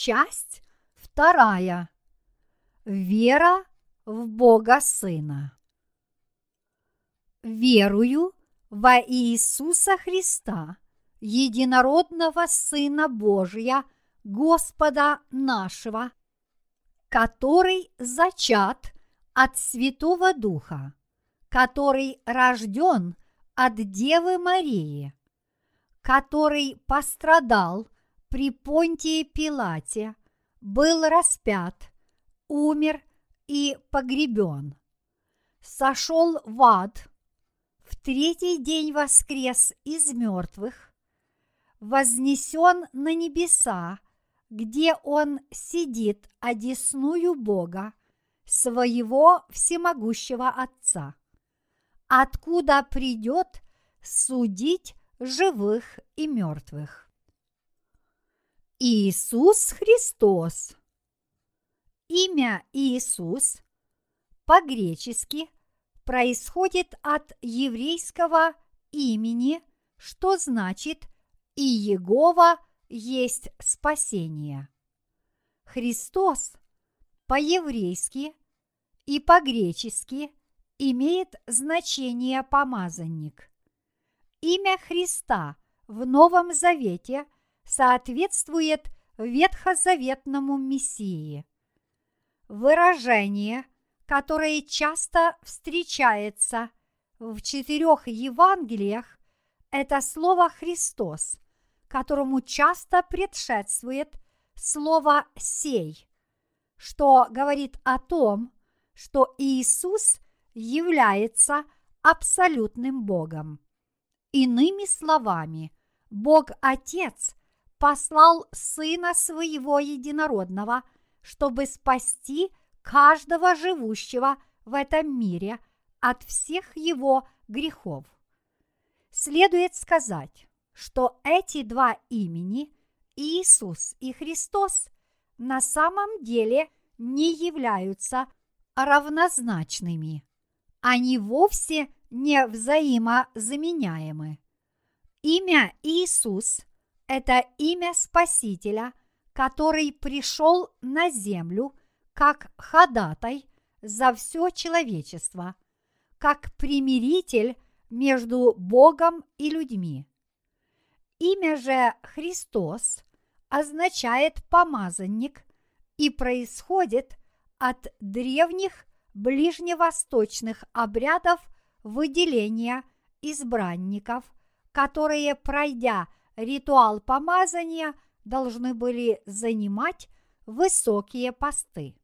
Часть вторая. Вера в Бога Сына. Верую во Иисуса Христа, единородного Сына Божия, Господа нашего, который зачат от Святого Духа, который рожден от Девы Марии, который пострадал при Понтии Пилате, был распят, умер и погребен, сошел в ад, в третий день воскрес из мертвых, вознесен на небеса, где он сидит одесную Бога, своего всемогущего Отца, откуда придет судить живых и мертвых. Иисус Христос. Имя Иисус по-гречески происходит от еврейского имени, что значит «И Егова есть спасение». Христос по-еврейски и по-гречески имеет значение помазанник. Имя Христа в Новом Завете соответствует ветхозаветному Мессии. Выражение, которое часто встречается в четырех Евангелиях, это слово «Христос», которому часто предшествует слово «сей», что говорит о том, что Иисус является абсолютным Богом. Иными словами, Бог Отец послал Сына Своего Единородного, чтобы спасти каждого живущего в этом мире от всех его грехов. Следует сказать, что эти два имени, Иисус и Христос, на самом деле не являются равнозначными. Они вовсе не взаимозаменяемы. Имя Иисус – это имя Спасителя, который пришел на землю как ходатай за все человечество, как примиритель между Богом и людьми. Имя же Христос означает помазанник и происходит от древних ближневосточных обрядов выделения избранников, которые, пройдя ритуал помазания, должны были занимать высокие посты.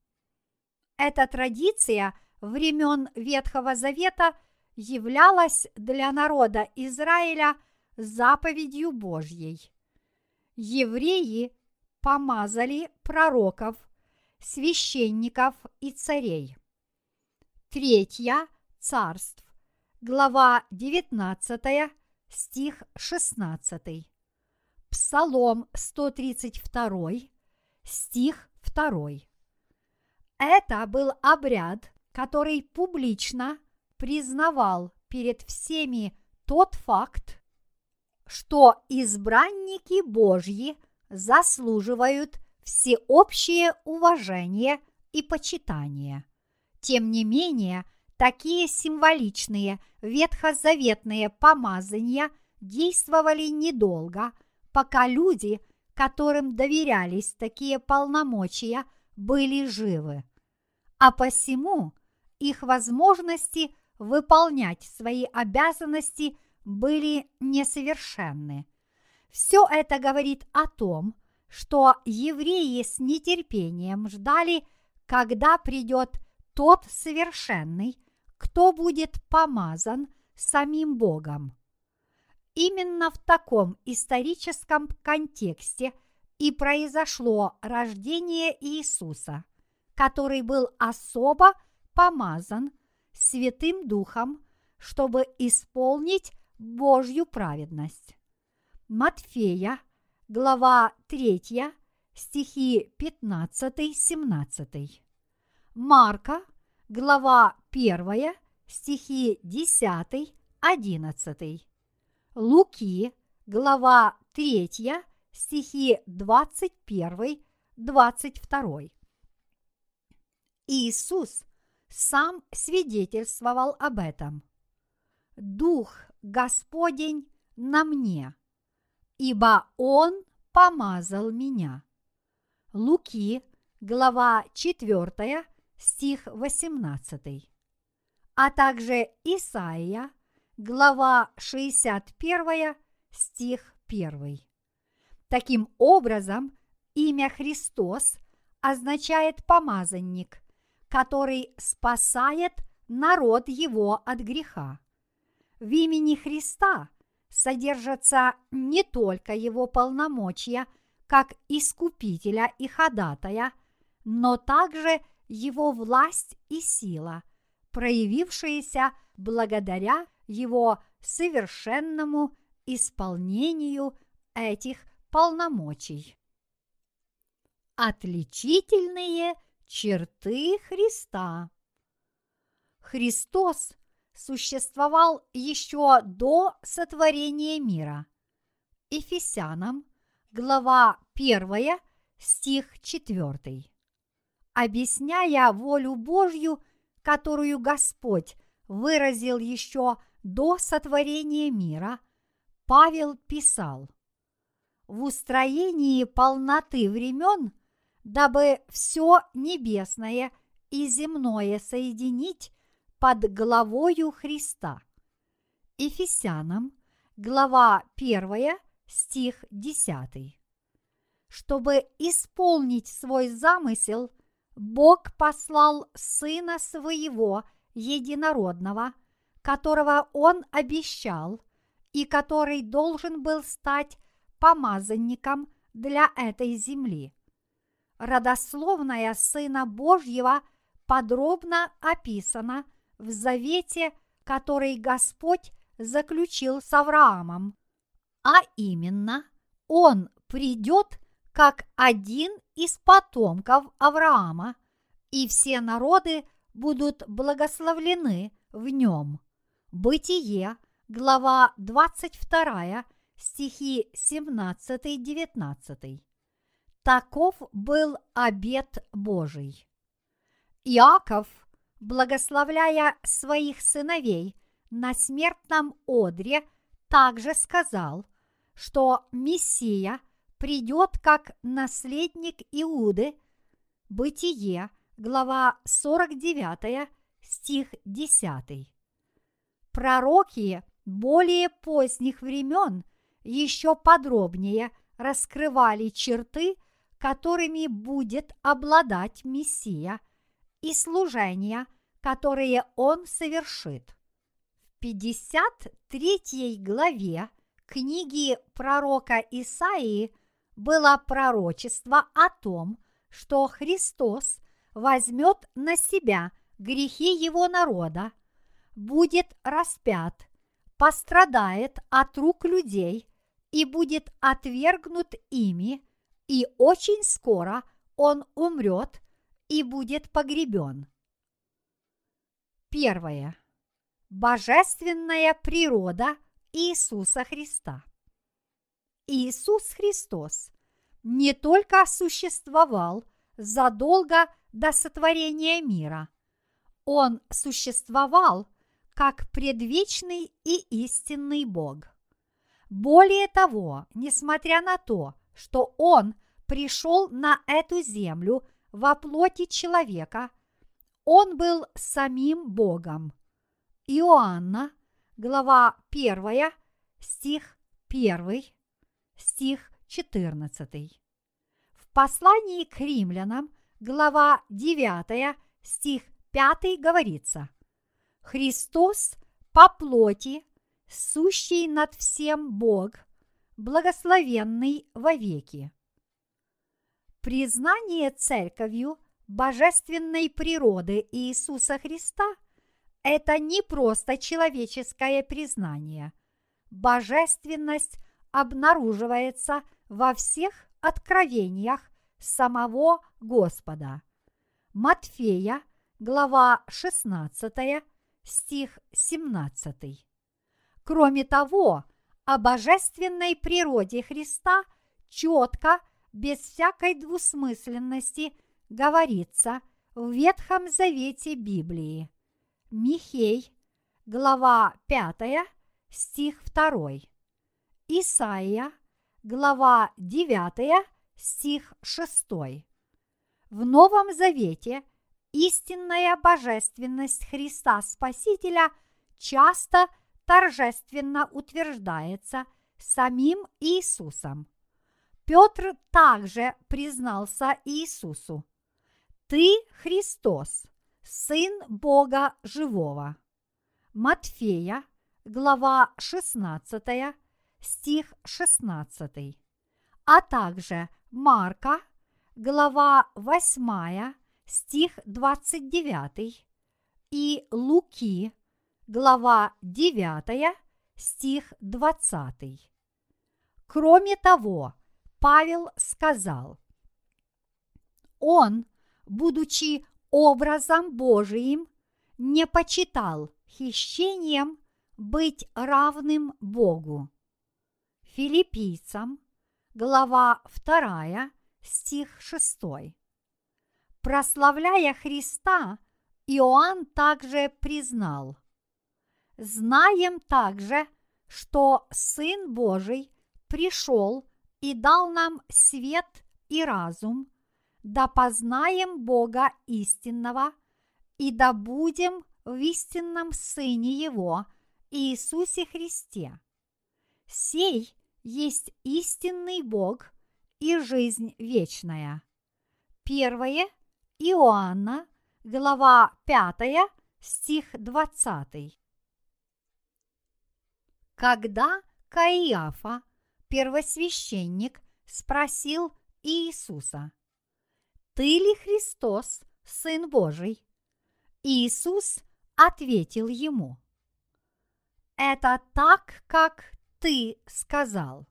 Эта традиция времен Ветхого Завета являлась для народа Израиля заповедью Божьей евреи помазали пророков, священников и царей. Третья царств, глава 19, стих 16. Псалом 132, стих 2. Это был обряд, который публично признавал перед всеми тот факт, что избранники Божьи заслуживают всеобщее уважение и почитание. Тем не менее, такие символичные ветхозаветные помазания действовали недолго, пока люди, которым доверялись такие полномочия, были живы. А посему их возможности выполнять свои обязанности были несовершенны. Все это говорит о том, что евреи с нетерпением ждали, когда придет тот совершенный, кто будет помазан самим Богом. Именно в таком историческом контексте и произошло рождение Иисуса, который был особо помазан Святым Духом, чтобы исполнить Божью праведность. Матфея, глава 3, стихи 15-17. Марка, глава 1, стихи 10-11. Луки, глава 3, стихи 21-23. 22. Иисус сам свидетельствовал об этом. Дух Господень на мне, ибо Он помазал меня. Луки, глава 4, стих 18. А также Исаия, глава 61, стих 1. Таким образом, имя Христос означает помазанник, который спасает народ его от греха. В имени Христа содержатся не только его полномочия как искупителя и ходатая, но также его власть и сила, проявившиеся благодаря его совершенному исполнению этих полномочий. Отличительные черты Христа. Христос существовал еще до сотворения мира. Ефесянам, глава 1, стих 4. Объясняя волю Божью, которую Господь выразил еще до сотворения мира, Павел писал – в устроении полноты времен, дабы все небесное и земное соединить под главою Христа. Ефесянам, глава 1, стих 10. Чтобы исполнить свой замысел, Бог послал Сына Своего Единородного, которого Он обещал и который должен был стать помазанником для этой земли. Родословная Сына Божьего подробно описана в завете, который Господь заключил с Авраамом, а именно он придет как один из потомков Авраама, и все народы будут благословлены в нем. Бытие, глава 22, стихи 17-19. Таков был обет Божий. Иаков, благословляя своих сыновей на смертном одре, также сказал, что Мессия придет как наследник Иуды, Бытие, глава 49, стих 10. Пророки более поздних времен – еще подробнее раскрывали черты, которыми будет обладать Мессия, и служения, которые он совершит. В 53 главе книги пророка Исаии было пророчество о том, что Христос возьмет на себя грехи его народа, будет распят, пострадает от рук людей – и будет отвергнут ими, и очень скоро он умрет и будет погребен. Первое. Божественная природа Иисуса Христа. Иисус Христос не только существовал задолго до сотворения мира, Он существовал как предвечный и истинный Бог. Более того, несмотря на то, что Он пришел на эту землю во плоти человека, Он был самим Богом. Иоанна, глава 1, стих 1, стих 14. В послании к римлянам, глава 9, стих 5 говорится «Христос по плоти сущий над всем Бог, благословенный вовеки. Признание церковью божественной природы Иисуса Христа – это не просто человеческое признание. Божественность обнаруживается во всех откровениях самого Господа. Матфея, глава 16, стих 17. Кроме того, о божественной природе Христа четко без всякой двусмысленности говорится в Ветхом Завете Библии. Михей, глава 5, стих 2. Исаия, глава 9, стих 6. В Новом Завете истинная божественность Христа Спасителя часто торжественно утверждается самим Иисусом. Петр также признался Иисусу. Ты Христос, Сын Бога Живого. Матфея, глава 16, стих 16, а также Марка, глава 8, стих 29 и Луки, глава 9, стих 20. Кроме того, Павел сказал, Он, будучи образом Божиим, не почитал хищением быть равным Богу. Филиппийцам, глава 2, стих 6. Прославляя Христа, Иоанн также признал, «Знаем также, что Сын Божий пришел и дал нам свет и разум, да познаем Бога истинного и да будем в истинном Сыне Его, Иисусе Христе. Сей есть истинный Бог и жизнь вечная. Первое Иоанна, глава 5, стих 20. Когда Каиафа – первосвященник спросил Иисуса, «Ты ли Христос, Сын Божий?» Иисус ответил ему, «Это так, как ты сказал».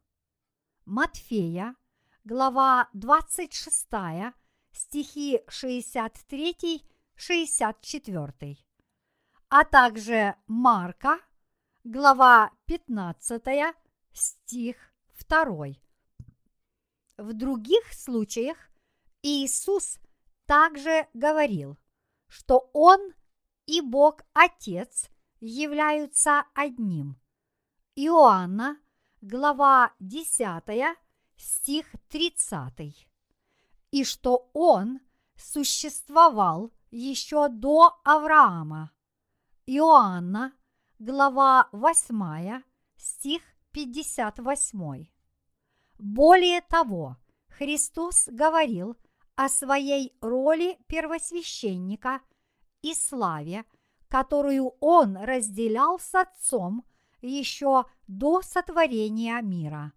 Матфея, глава 26, стихи 63-64, а также Марка, глава 15, стих второй. В других случаях Иисус также говорил, что Он и Бог Отец являются одним. Иоанна, глава 10, стих 30. И что Он существовал еще до Авраама. Иоанна, глава 8, стих 58. Более того, Христос говорил о своей роли первосвященника и славе, которую Он разделял с Отцом еще до сотворения мира.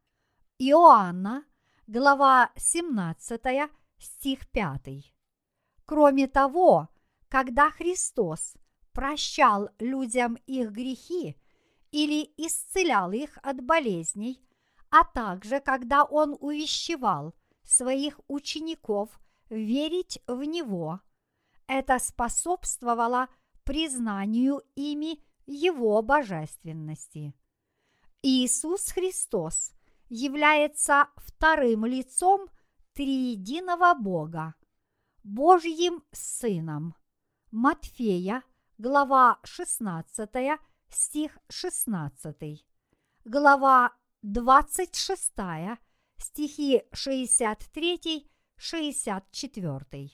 Иоанна, глава 17, стих 5. Кроме того, когда Христос прощал людям их грехи или исцелял их от болезней, а также когда он увещевал своих учеников верить в Него. Это способствовало признанию ими Его божественности. Иисус Христос является вторым лицом триединого Бога, Божьим Сыном. Матфея, глава 16, стих 16, глава 26, стихи 63-64.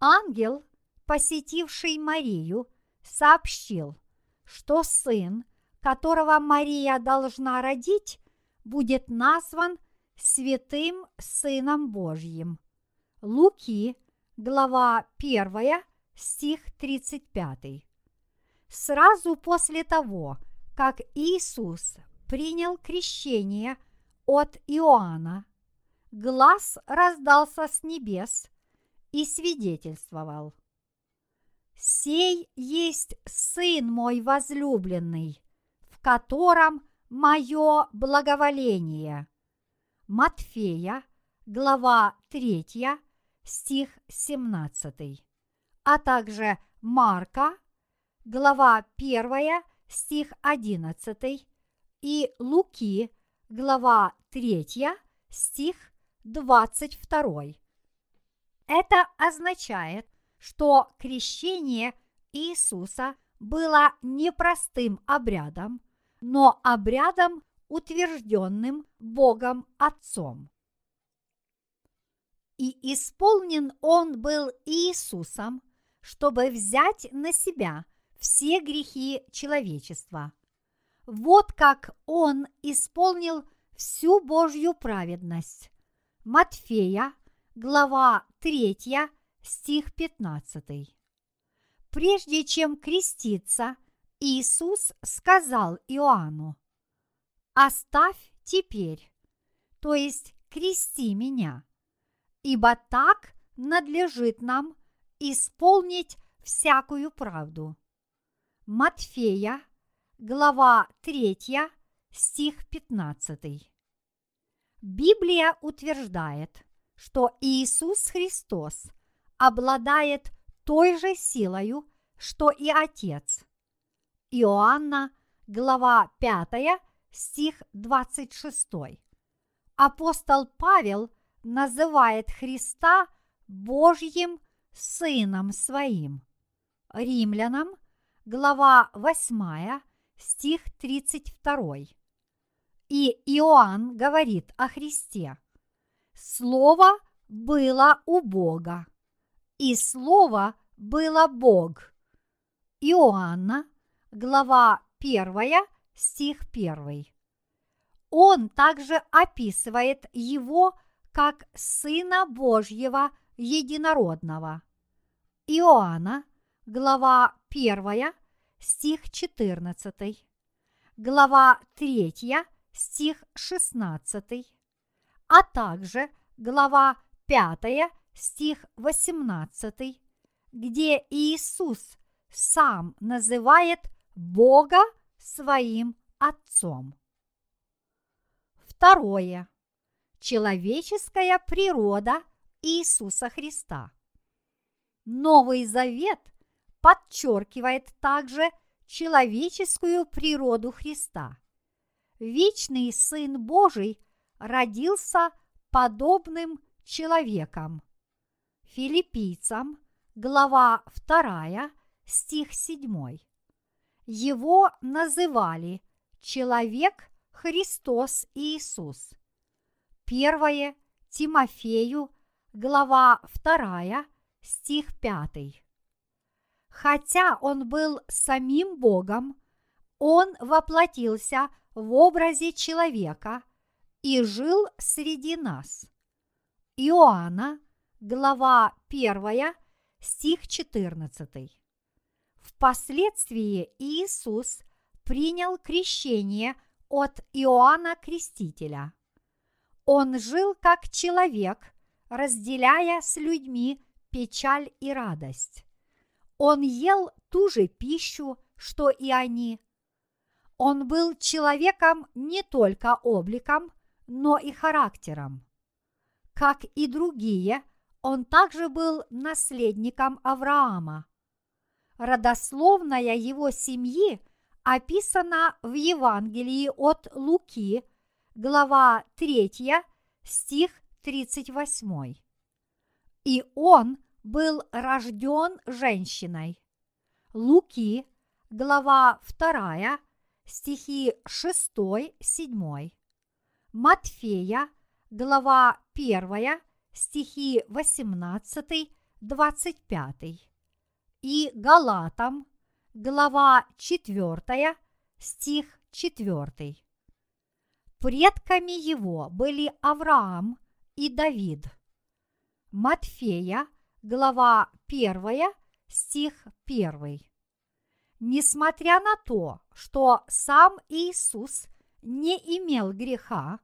Ангел, посетивший Марию, сообщил, что сын, которого Мария должна родить, будет назван Святым Сыном Божьим. Луки, глава 1, стих 35. Сразу после того, как Иисус принял крещение от Иоанна, глаз раздался с небес и свидетельствовал. «Сей есть Сын мой возлюбленный, в котором мое благоволение». Матфея, глава 3, стих 17, а также Марка, глава 1, стих 11 и Луки, глава 3, стих 22. Это означает, что крещение Иисуса было не простым обрядом, но обрядом, утвержденным Богом Отцом. И исполнен он был Иисусом, чтобы взять на себя все грехи человечества. Вот как он исполнил всю Божью праведность. Матфея, глава 3, стих 15. Прежде чем креститься, Иисус сказал Иоанну, «Оставь теперь, то есть крести меня, ибо так надлежит нам исполнить всякую правду». Матфея, глава 3, стих 15. Библия утверждает, что Иисус Христос обладает той же силою, что и Отец. Иоанна, глава 5, стих 26. Апостол Павел называет Христа Божьим Сыном Своим. Римлянам, глава 8, стих 32. И Иоанн говорит о Христе. Слово было у Бога, и Слово было Бог. Иоанна, глава 1, стих 1. Он также описывает его как Сына Божьего Единородного. Иоанна, глава 1, стих 14, глава 3, стих 16, а также глава 5, стих 18, где Иисус сам называет Бога своим Отцом. Второе. Человеческая природа Иисуса Христа. Новый Завет подчеркивает также человеческую природу Христа. Вечный Сын Божий родился подобным человеком. Филиппийцам, глава 2, стих 7. Его называли человек Христос Иисус. Первое Тимофею, глава 2, стих 5. Хотя он был самим Богом, он воплотился в образе человека и жил среди нас. Иоанна, глава 1, стих 14. Впоследствии Иисус принял крещение от Иоанна Крестителя. Он жил как человек, разделяя с людьми печаль и радость. Он ел ту же пищу, что и они. Он был человеком не только обликом, но и характером. Как и другие, он также был наследником Авраама. Родословная его семьи описана в Евангелии от Луки, глава 3, стих 38. И он был рожден женщиной. Луки, глава 2, стихи 6-7. Матфея, глава 1, стихи 18-25 и Галатам, глава 4, стих 4. Предками его были Авраам и Давид. Матфея, глава 1, стих 1. Несмотря на то, что сам Иисус не имел греха,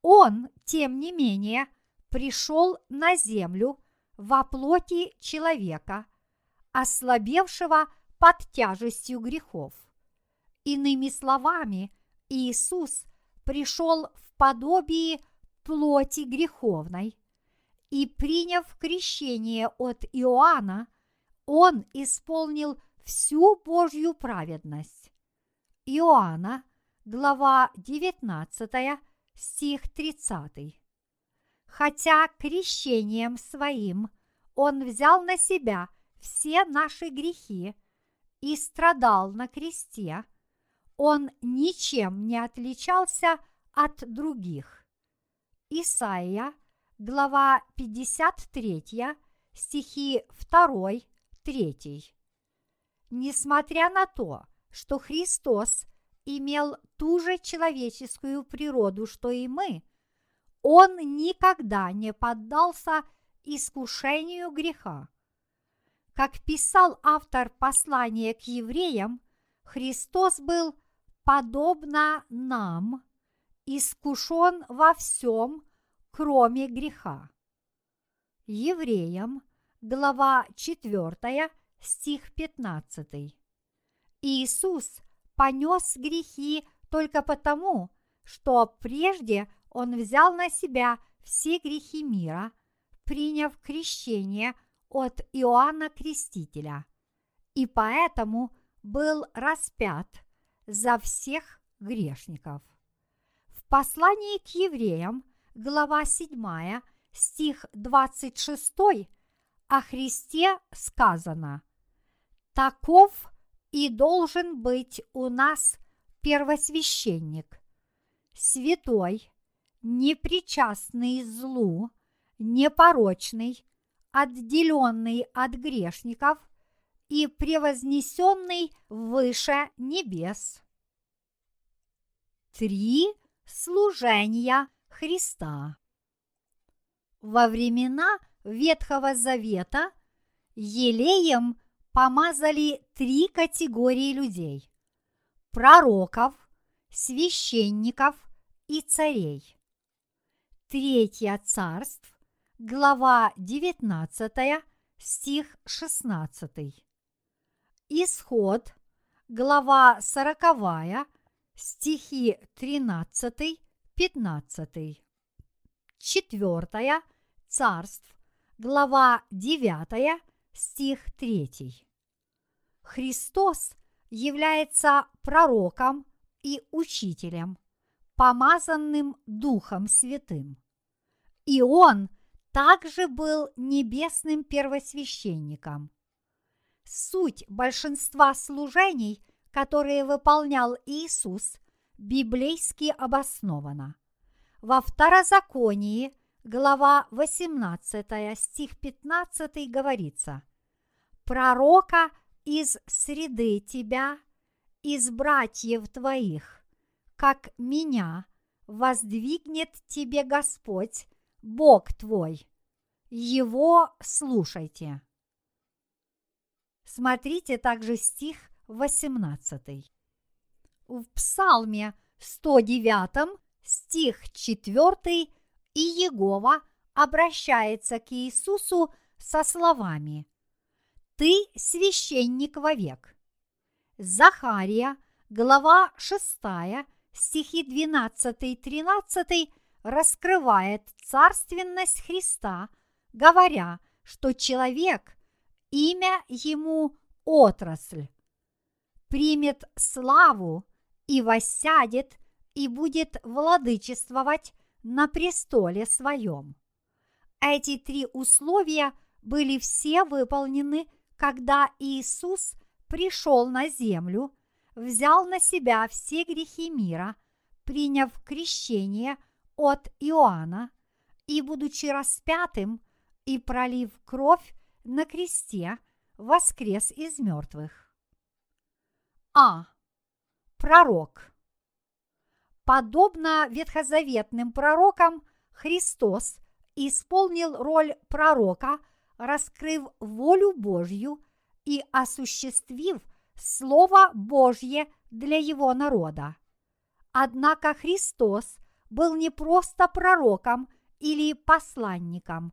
он, тем не менее, пришел на землю во плоти человека, ослабевшего под тяжестью грехов. Иными словами, Иисус пришел в подобии плоти греховной, и приняв крещение от Иоанна, он исполнил всю Божью праведность. Иоанна, глава 19, стих 30. хотя крещением своим Он взял на себя все наши грехи и страдал на кресте, Он ничем не отличался от других. Исаия, глава 53, стихи 2, 3. Несмотря на то, что Христос имел ту же человеческую природу, что и мы, он никогда не поддался искушению греха. Как писал автор послания к евреям, Христос был подобно нам, искушен во всем, кроме греха. Евреям, глава 4, стих 15. Иисус понес грехи только потому, что прежде Он взял на себя все грехи мира, приняв крещение от Иоанна Крестителя, и поэтому был распят за всех грешников. В послании к евреям, глава 7, стих 26, о Христе сказано «Таков и должен быть у нас первосвященник, святой, непричастный злу, непорочный, отделенный от грешников и превознесенный выше небес. Три служения Христа. Во времена Ветхого Завета елеем помазали три категории людей – пророков, священников и царей. Третье царств, глава 19, стих 16. Исход, глава 40, стихи 13, 15. Четвертое царств, глава 9, стих 3. Христос является пророком и учителем, помазанным Духом Святым. И Он также был небесным первосвященником. Суть большинства служений, которые выполнял Иисус, библейски обоснована. Во Второзаконии, глава 18, стих 15 говорится «Пророка из среды тебя, из братьев твоих, как меня воздвигнет тебе Господь, Бог твой. Его слушайте. Смотрите также стих 18. В Псалме 109 стих 4 и Егова обращается к Иисусу со словами – ты священник вовек. Захария, глава 6, стихи 12-13 раскрывает царственность Христа, говоря, что человек, имя ему отрасль, примет славу и воссядет и будет владычествовать на престоле своем. Эти три условия были все выполнены когда Иисус пришел на землю, взял на себя все грехи мира, приняв крещение от Иоанна и, будучи распятым и пролив кровь на кресте, воскрес из мертвых. А. Пророк. Подобно ветхозаветным пророкам, Христос исполнил роль пророка – раскрыв волю Божью и осуществив Слово Божье для его народа. Однако Христос был не просто пророком или посланником.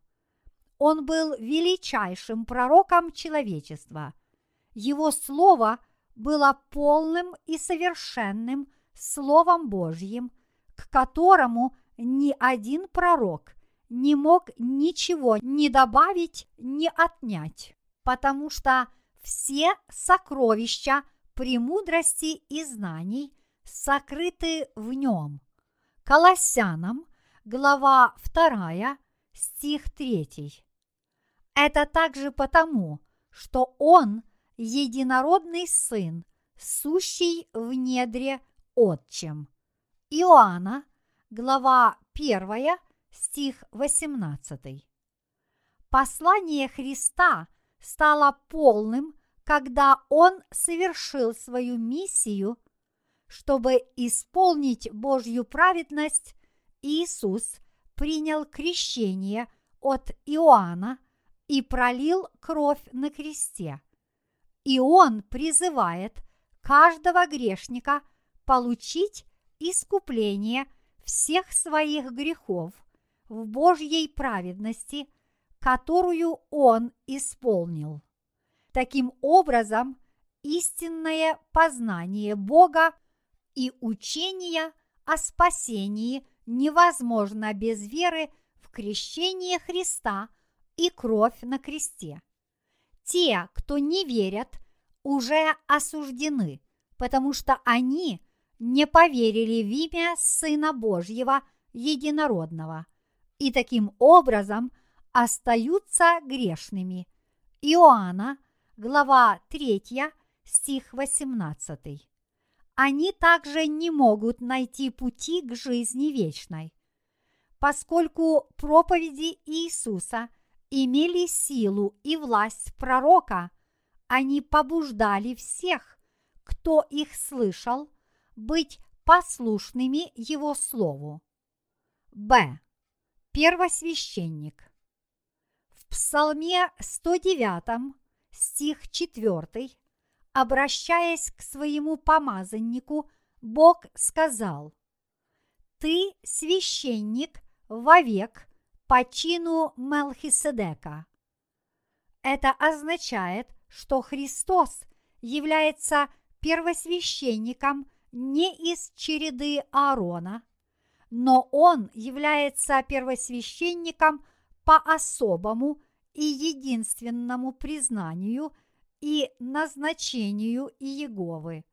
Он был величайшим пророком человечества. Его Слово было полным и совершенным Словом Божьим, к которому ни один пророк не мог ничего ни добавить, ни отнять, потому что все сокровища премудрости и знаний сокрыты в нем. Колоссянам, глава 2, стих 3. Это также потому, что Он – единородный Сын, сущий в недре Отчим. Иоанна, глава 1, стих 18. Послание Христа стало полным, когда Он совершил свою миссию, чтобы исполнить Божью праведность, Иисус принял крещение от Иоанна и пролил кровь на кресте. И Он призывает каждого грешника получить искупление всех своих грехов в Божьей праведности, которую Он исполнил. Таким образом, истинное познание Бога и учение о спасении невозможно без веры в крещение Христа и кровь на кресте. Те, кто не верят, уже осуждены, потому что они не поверили в имя Сына Божьего Единородного и таким образом остаются грешными. Иоанна, глава 3, стих 18. Они также не могут найти пути к жизни вечной. Поскольку проповеди Иисуса имели силу и власть пророка, они побуждали всех, кто их слышал, быть послушными Его Слову. Б. Первосвященник. В Псалме 109, стих 4, обращаясь к своему помазаннику, Бог сказал, «Ты священник вовек по чину Мелхиседека». Это означает, что Христос является первосвященником не из череды Аарона, но он является первосвященником по особому и единственному признанию и назначению Иеговы.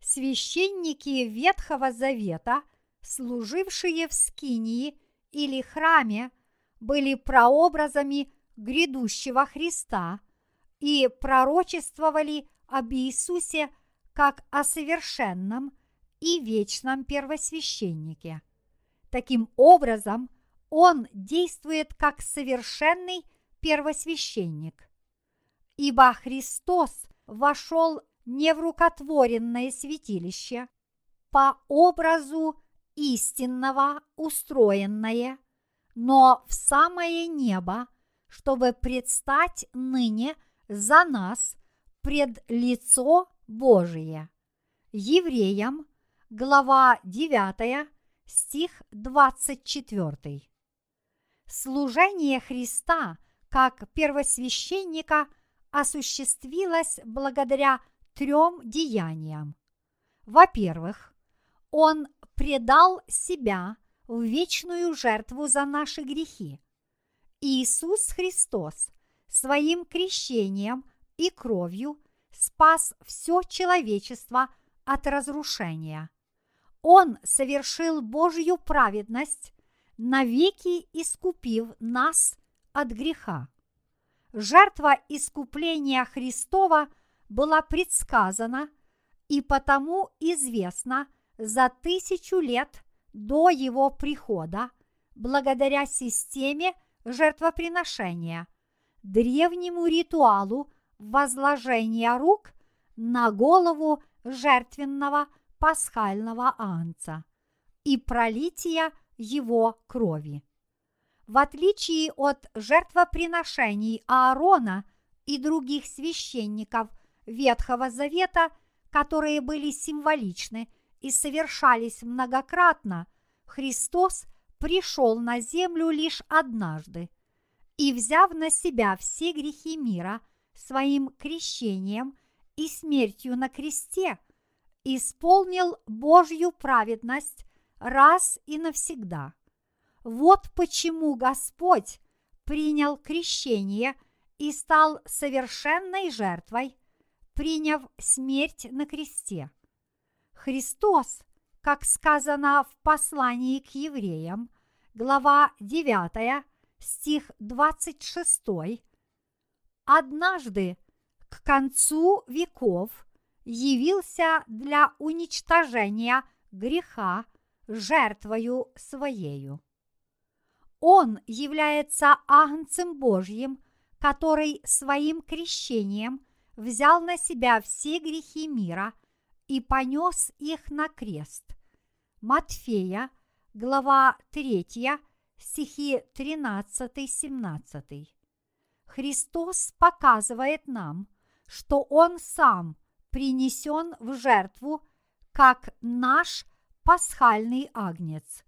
Священники Ветхого Завета, служившие в Скинии или храме, были прообразами грядущего Христа и пророчествовали об Иисусе как о совершенном и вечном первосвященнике. Таким образом, он действует как совершенный первосвященник. Ибо Христос вошел не в рукотворенное святилище, по образу истинного устроенное, но в самое небо, чтобы предстать ныне за нас пред лицо Божие. Евреям, глава 9, стих 24. Служение Христа как первосвященника осуществилось благодаря трем деяниям. Во-первых, Он предал себя в вечную жертву за наши грехи. Иисус Христос своим крещением и кровью спас все человечество от разрушения. Он совершил Божью праведность, навеки искупив нас от греха. Жертва искупления Христова была предсказана и потому известна за тысячу лет до его прихода благодаря системе жертвоприношения, древнему ритуалу возложения рук на голову жертвенного пасхального анца и пролития его крови. В отличие от жертвоприношений Аарона и других священников Ветхого Завета, которые были символичны и совершались многократно, Христос пришел на землю лишь однажды и, взяв на себя все грехи мира – своим крещением и смертью на кресте исполнил Божью праведность раз и навсегда. Вот почему Господь принял крещение и стал совершенной жертвой, приняв смерть на кресте. Христос, как сказано в послании к евреям, глава 9, стих 26, однажды к концу веков явился для уничтожения греха жертвою своею. Он является Агнцем Божьим, который своим крещением взял на себя все грехи мира и понес их на крест. Матфея, глава 3, стихи 13-17. Христос показывает нам, что Он сам принесен в жертву как наш пасхальный агнец.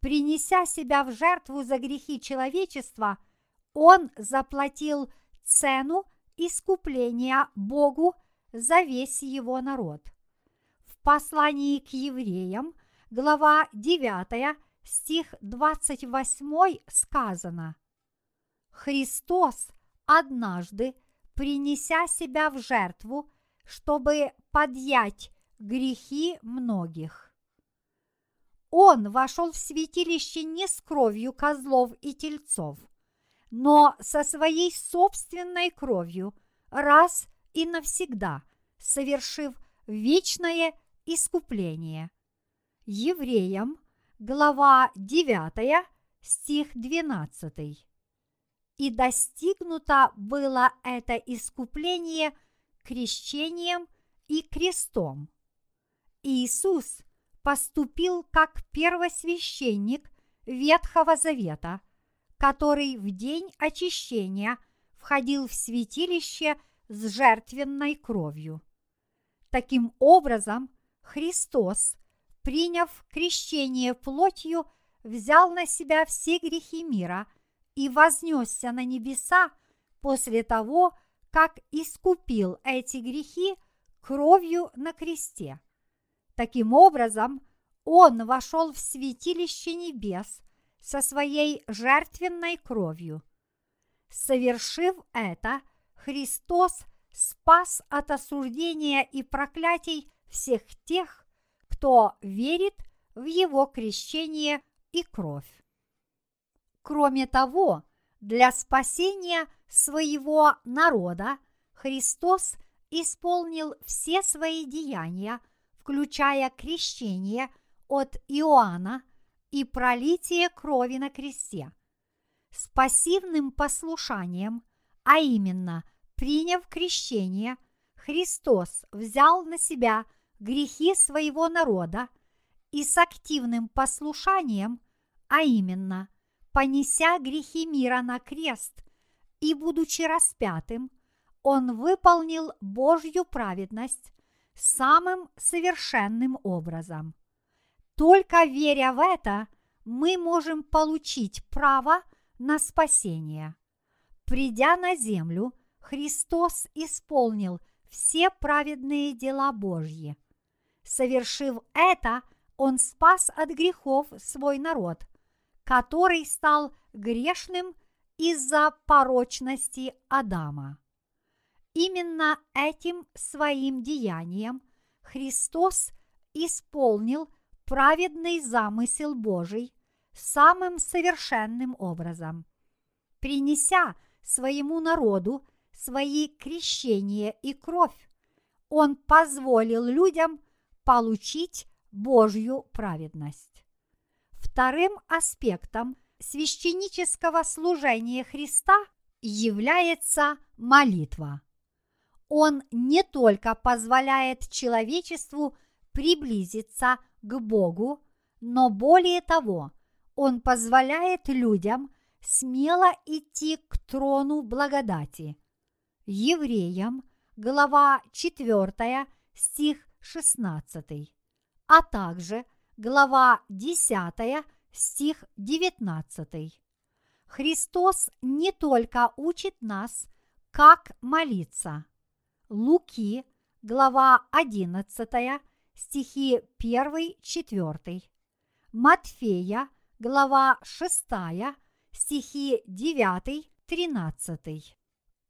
Принеся себя в жертву за грехи человечества, Он заплатил цену искупления Богу за весь его народ. В послании к евреям, глава 9, стих 28 сказано «Христос однажды, принеся себя в жертву, чтобы подъять грехи многих. Он вошел в святилище не с кровью козлов и тельцов, но со своей собственной кровью раз и навсегда, совершив вечное искупление. Евреям, глава 9, стих 12. И достигнуто было это искупление крещением и крестом. Иисус поступил как первосвященник Ветхого Завета, который в день очищения входил в святилище с жертвенной кровью. Таким образом, Христос, приняв крещение плотью, взял на себя все грехи мира и вознесся на небеса после того, как искупил эти грехи кровью на кресте. Таким образом, он вошел в святилище небес со своей жертвенной кровью. Совершив это, Христос спас от осуждения и проклятий всех тех, кто верит в Его крещение и кровь. Кроме того, для спасения своего народа Христос исполнил все свои деяния, включая крещение от Иоанна и пролитие крови на кресте. С пассивным послушанием, а именно приняв крещение, Христос взял на себя грехи своего народа и с активным послушанием, а именно понеся грехи мира на крест и будучи распятым, он выполнил Божью праведность самым совершенным образом. Только веря в это, мы можем получить право на спасение. Придя на землю, Христос исполнил все праведные дела Божьи. Совершив это, Он спас от грехов свой народ, который стал грешным из-за порочности Адама. Именно этим своим деянием Христос исполнил праведный замысел Божий самым совершенным образом, принеся своему народу свои крещения и кровь. Он позволил людям получить Божью праведность. Вторым аспектом священнического служения Христа является молитва. Он не только позволяет человечеству приблизиться к Богу, но более того, он позволяет людям смело идти к трону благодати. Евреям, глава 4, стих 16, а также глава 10, стих 19. Христос не только учит нас, как молиться – Луки, глава 11, стихи 1-4, Матфея, глава 6, стихи 9-13.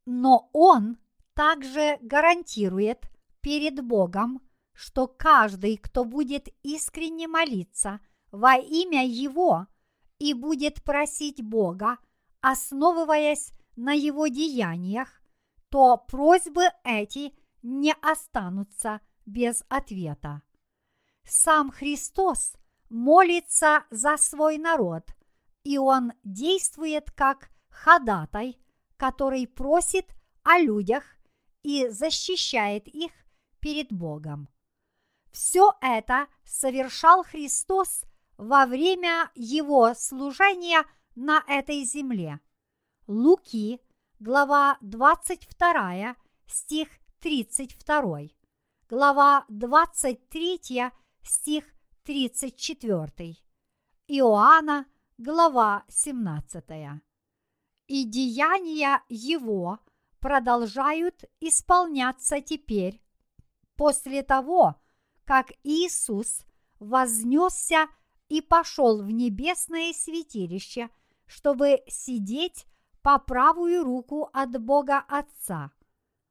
Но он также гарантирует перед Богом, что каждый, кто будет искренне молиться во имя Его и будет просить Бога основываясь на его деяниях, то просьбы эти не останутся без ответа. Сам Христос молится за свой народ, и он действует как ходатай, который просит о людях и защищает их перед Богом. Все это совершал Христос во время его служения на этой земле. Луки, глава 22, стих 32, глава 23, стих 34, Иоанна, глава 17. И деяния его продолжают исполняться теперь, после того, как Иисус вознесся и пошел в небесное святилище, чтобы сидеть по правую руку от Бога Отца.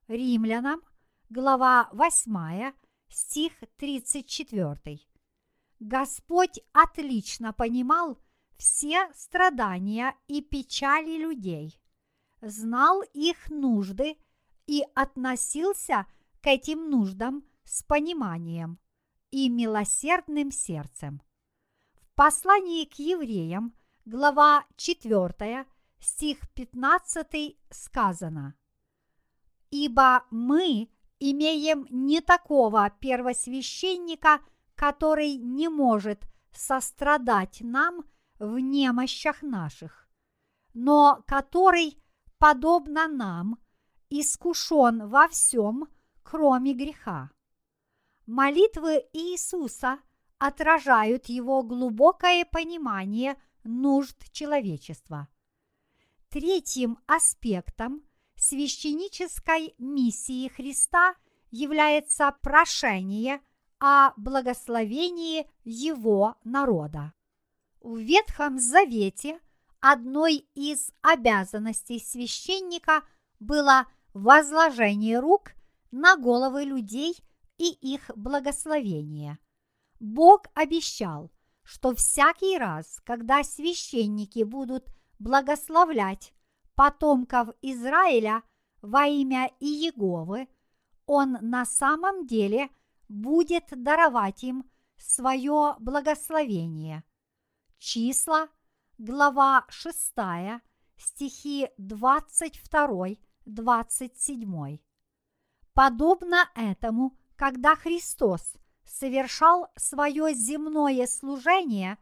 Римлянам, глава 8, стих 34. Господь отлично понимал все страдания и печали людей, знал их нужды и относился к этим нуждам с пониманием и милосердным сердцем. В послании к евреям, глава 4, стих 15 сказано «Ибо мы имеем не такого первосвященника, который не может сострадать нам в немощах наших, но который, подобно нам, искушен во всем, кроме греха. Молитвы Иисуса отражают его глубокое понимание нужд человечества. Третьим аспектом священнической миссии Христа является прошение о благословении Его народа. В Ветхом Завете одной из обязанностей священника было возложение рук на головы людей и их благословение. Бог обещал, что всякий раз, когда священники будут благословлять потомков Израиля во имя Иеговы, Он на самом деле будет даровать им свое благословение. Числа, глава 6, стихи 22-27. Подобно этому, когда Христос совершал свое земное служение,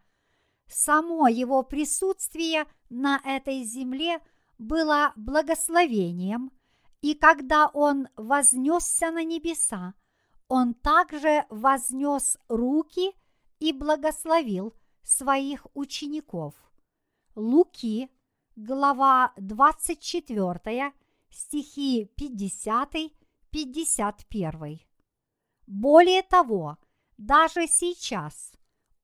само его присутствие на этой земле было благословением, и когда он вознесся на небеса, он также вознес руки и благословил своих учеников. Луки, глава 24, стихи 50-51. Более того, даже сейчас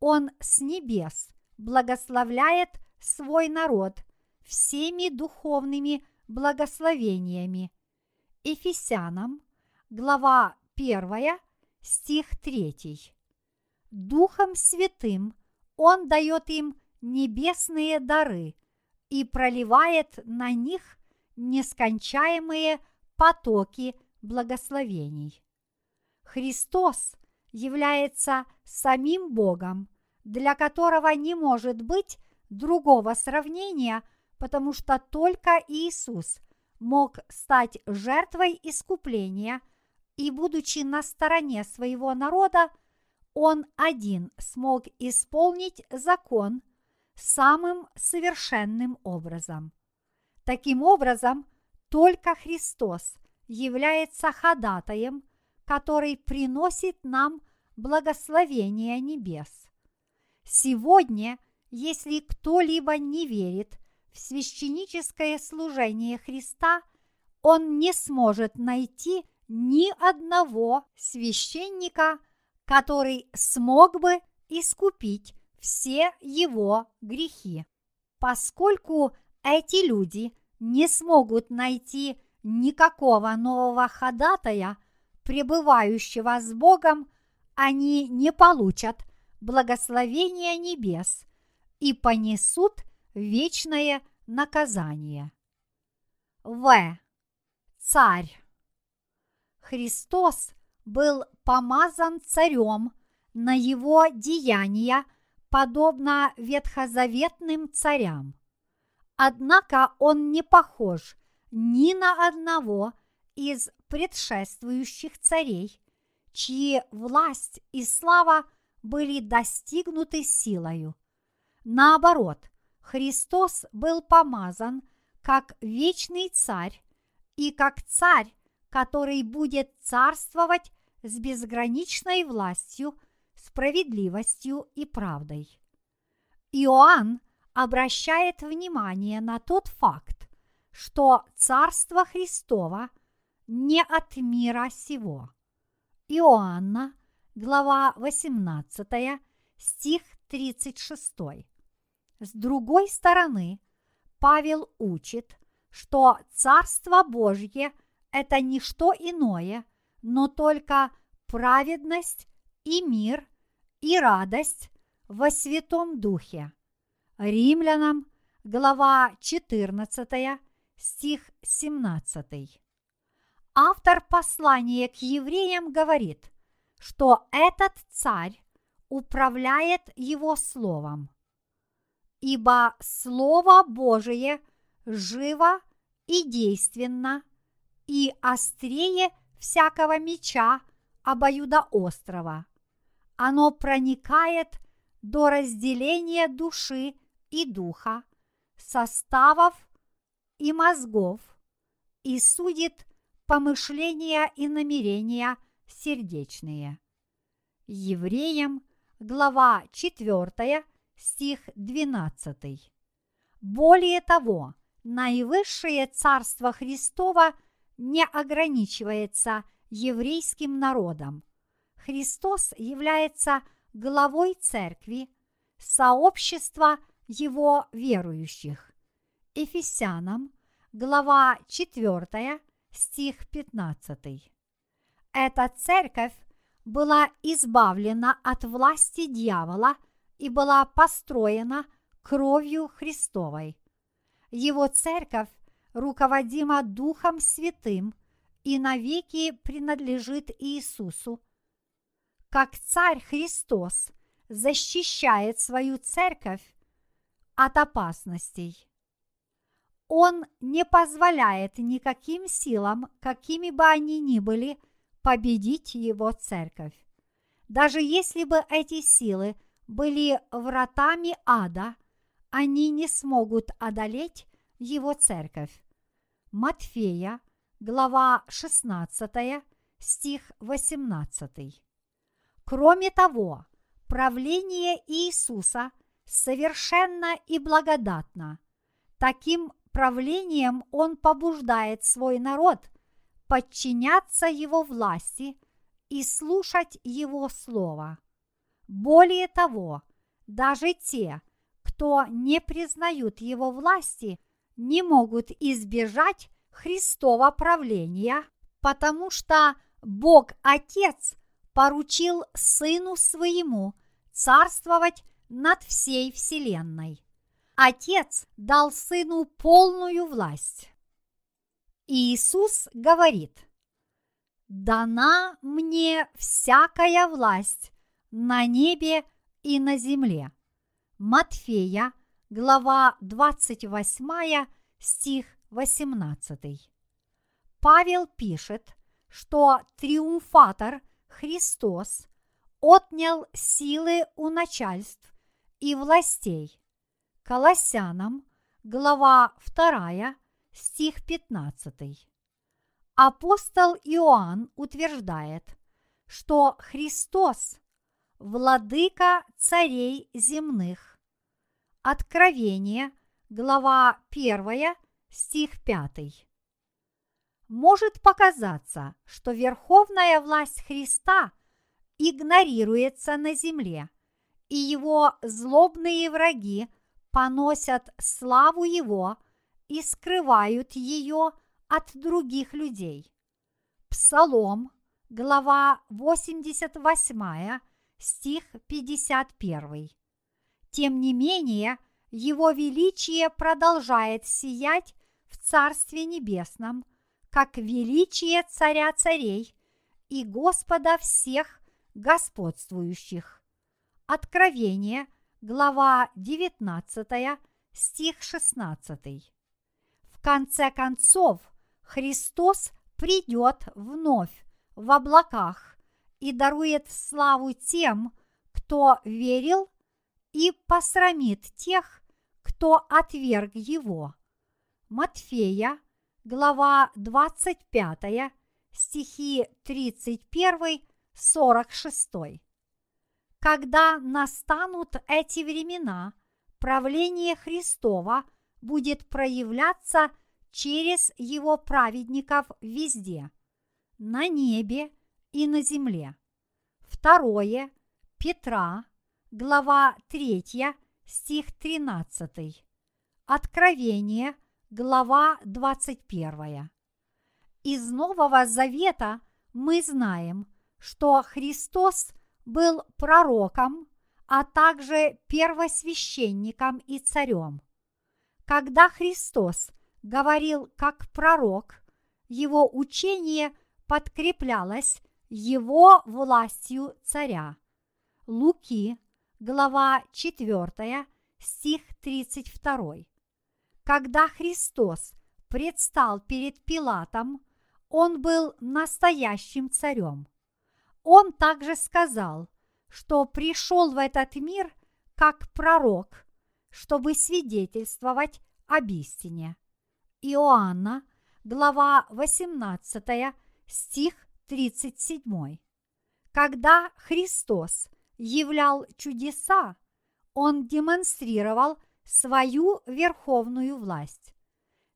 Он с небес благословляет свой народ всеми духовными благословениями. Ефесянам, глава 1, стих 3. Духом Святым Он дает им небесные дары и проливает на них нескончаемые потоки благословений. Христос является самим Богом, для которого не может быть другого сравнения, потому что только Иисус мог стать жертвой искупления, и, будучи на стороне своего народа, он один смог исполнить закон самым совершенным образом. Таким образом, только Христос является ходатаем, который приносит нам благословение небес. Сегодня, если кто-либо не верит в священническое служение Христа, он не сможет найти ни одного священника, который смог бы искупить все его грехи. Поскольку эти люди не смогут найти никакого нового ходатая, пребывающего с Богом, они не получат благословения небес и понесут вечное наказание. В. Царь. Христос был помазан царем на его деяния, подобно ветхозаветным царям. Однако он не похож ни на одного из предшествующих царей, чьи власть и слава были достигнуты силою. Наоборот, Христос был помазан как вечный царь и как царь, который будет царствовать с безграничной властью, справедливостью и правдой. Иоанн обращает внимание на тот факт, что Царство Христово не от мира сего. Иоанна, глава 18, стих 36. С другой стороны, Павел учит, что Царство Божье – это не что иное, но только праведность и мир и радость во Святом Духе. Римлянам, глава 14, стих 17. Автор послания к евреям говорит, что этот царь управляет его словом. Ибо Слово Божие живо и действенно, и острее всякого меча обоюдоострого. Оно проникает до разделения души и духа, составов и мозгов, и судит помышления и намерения сердечные. Евреям, глава 4, стих 12. Более того, наивысшее Царство Христово не ограничивается еврейским народом. Христос является главой церкви, сообщества его верующих. Ефесянам, глава 4, стих 15. Эта церковь была избавлена от власти дьявола и была построена кровью Христовой. Его церковь руководима Духом Святым и навеки принадлежит Иисусу. Как Царь Христос защищает свою церковь от опасностей. Он не позволяет никаким силам, какими бы они ни были, победить его церковь. Даже если бы эти силы были вратами ада, они не смогут одолеть его церковь. Матфея, глава 16, стих 18. Кроме того, правление Иисуса совершенно и благодатно. Таким правлением Он побуждает свой народ подчиняться Его власти и слушать Его Слово. Более того, даже те, кто не признают Его власти, не могут избежать Христова правления, потому что Бог Отец поручил Сыну Своему царствовать над всей Вселенной. Отец дал Сыну полную власть. Иисус говорит, «Дана мне всякая власть на небе и на земле». Матфея, глава 28, стих 18. Павел пишет, что триумфатор Христос отнял силы у начальств и властей. Колоссянам, глава 2, стих 15. Апостол Иоанн утверждает, что Христос – владыка царей земных. Откровение, глава 1, стих 5. Может показаться, что верховная власть Христа игнорируется на земле, и его злобные враги поносят славу его и скрывают ее от других людей. Псалом, глава 88, стих 51. Тем не менее, Его величие продолжает сиять в Царстве Небесном, как величие Царя Царей и Господа всех господствующих. Откровение, глава 19, стих 16. В конце концов, Христос придет вновь в облаках и дарует славу тем, кто верил, и посрамит тех, кто отверг его. Матфея, глава 25, стихи 31-46. Когда настанут эти времена, правление Христова будет проявляться через его праведников везде, на небе и на земле. Второе Петра, глава 3, стих 13. Откровение, глава 21. Из Нового Завета мы знаем, что Христос был пророком, а также первосвященником и царем. Когда Христос говорил как пророк, его учение подкреплялось его властью царя. Луки, глава 4, стих 32. Когда Христос предстал перед Пилатом, он был настоящим царем. Он также сказал, что пришел в этот мир как пророк, чтобы свидетельствовать об истине. Иоанна, глава 18, стих 37. Когда Христос являл чудеса, Он демонстрировал свою верховную власть.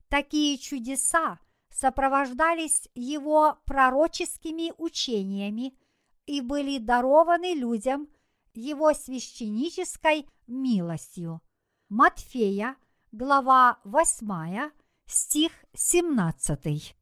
Такие чудеса сопровождались Его пророческими учениями и были дарованы людям Его священнической милостью. Матфея, глава 8, стих 17.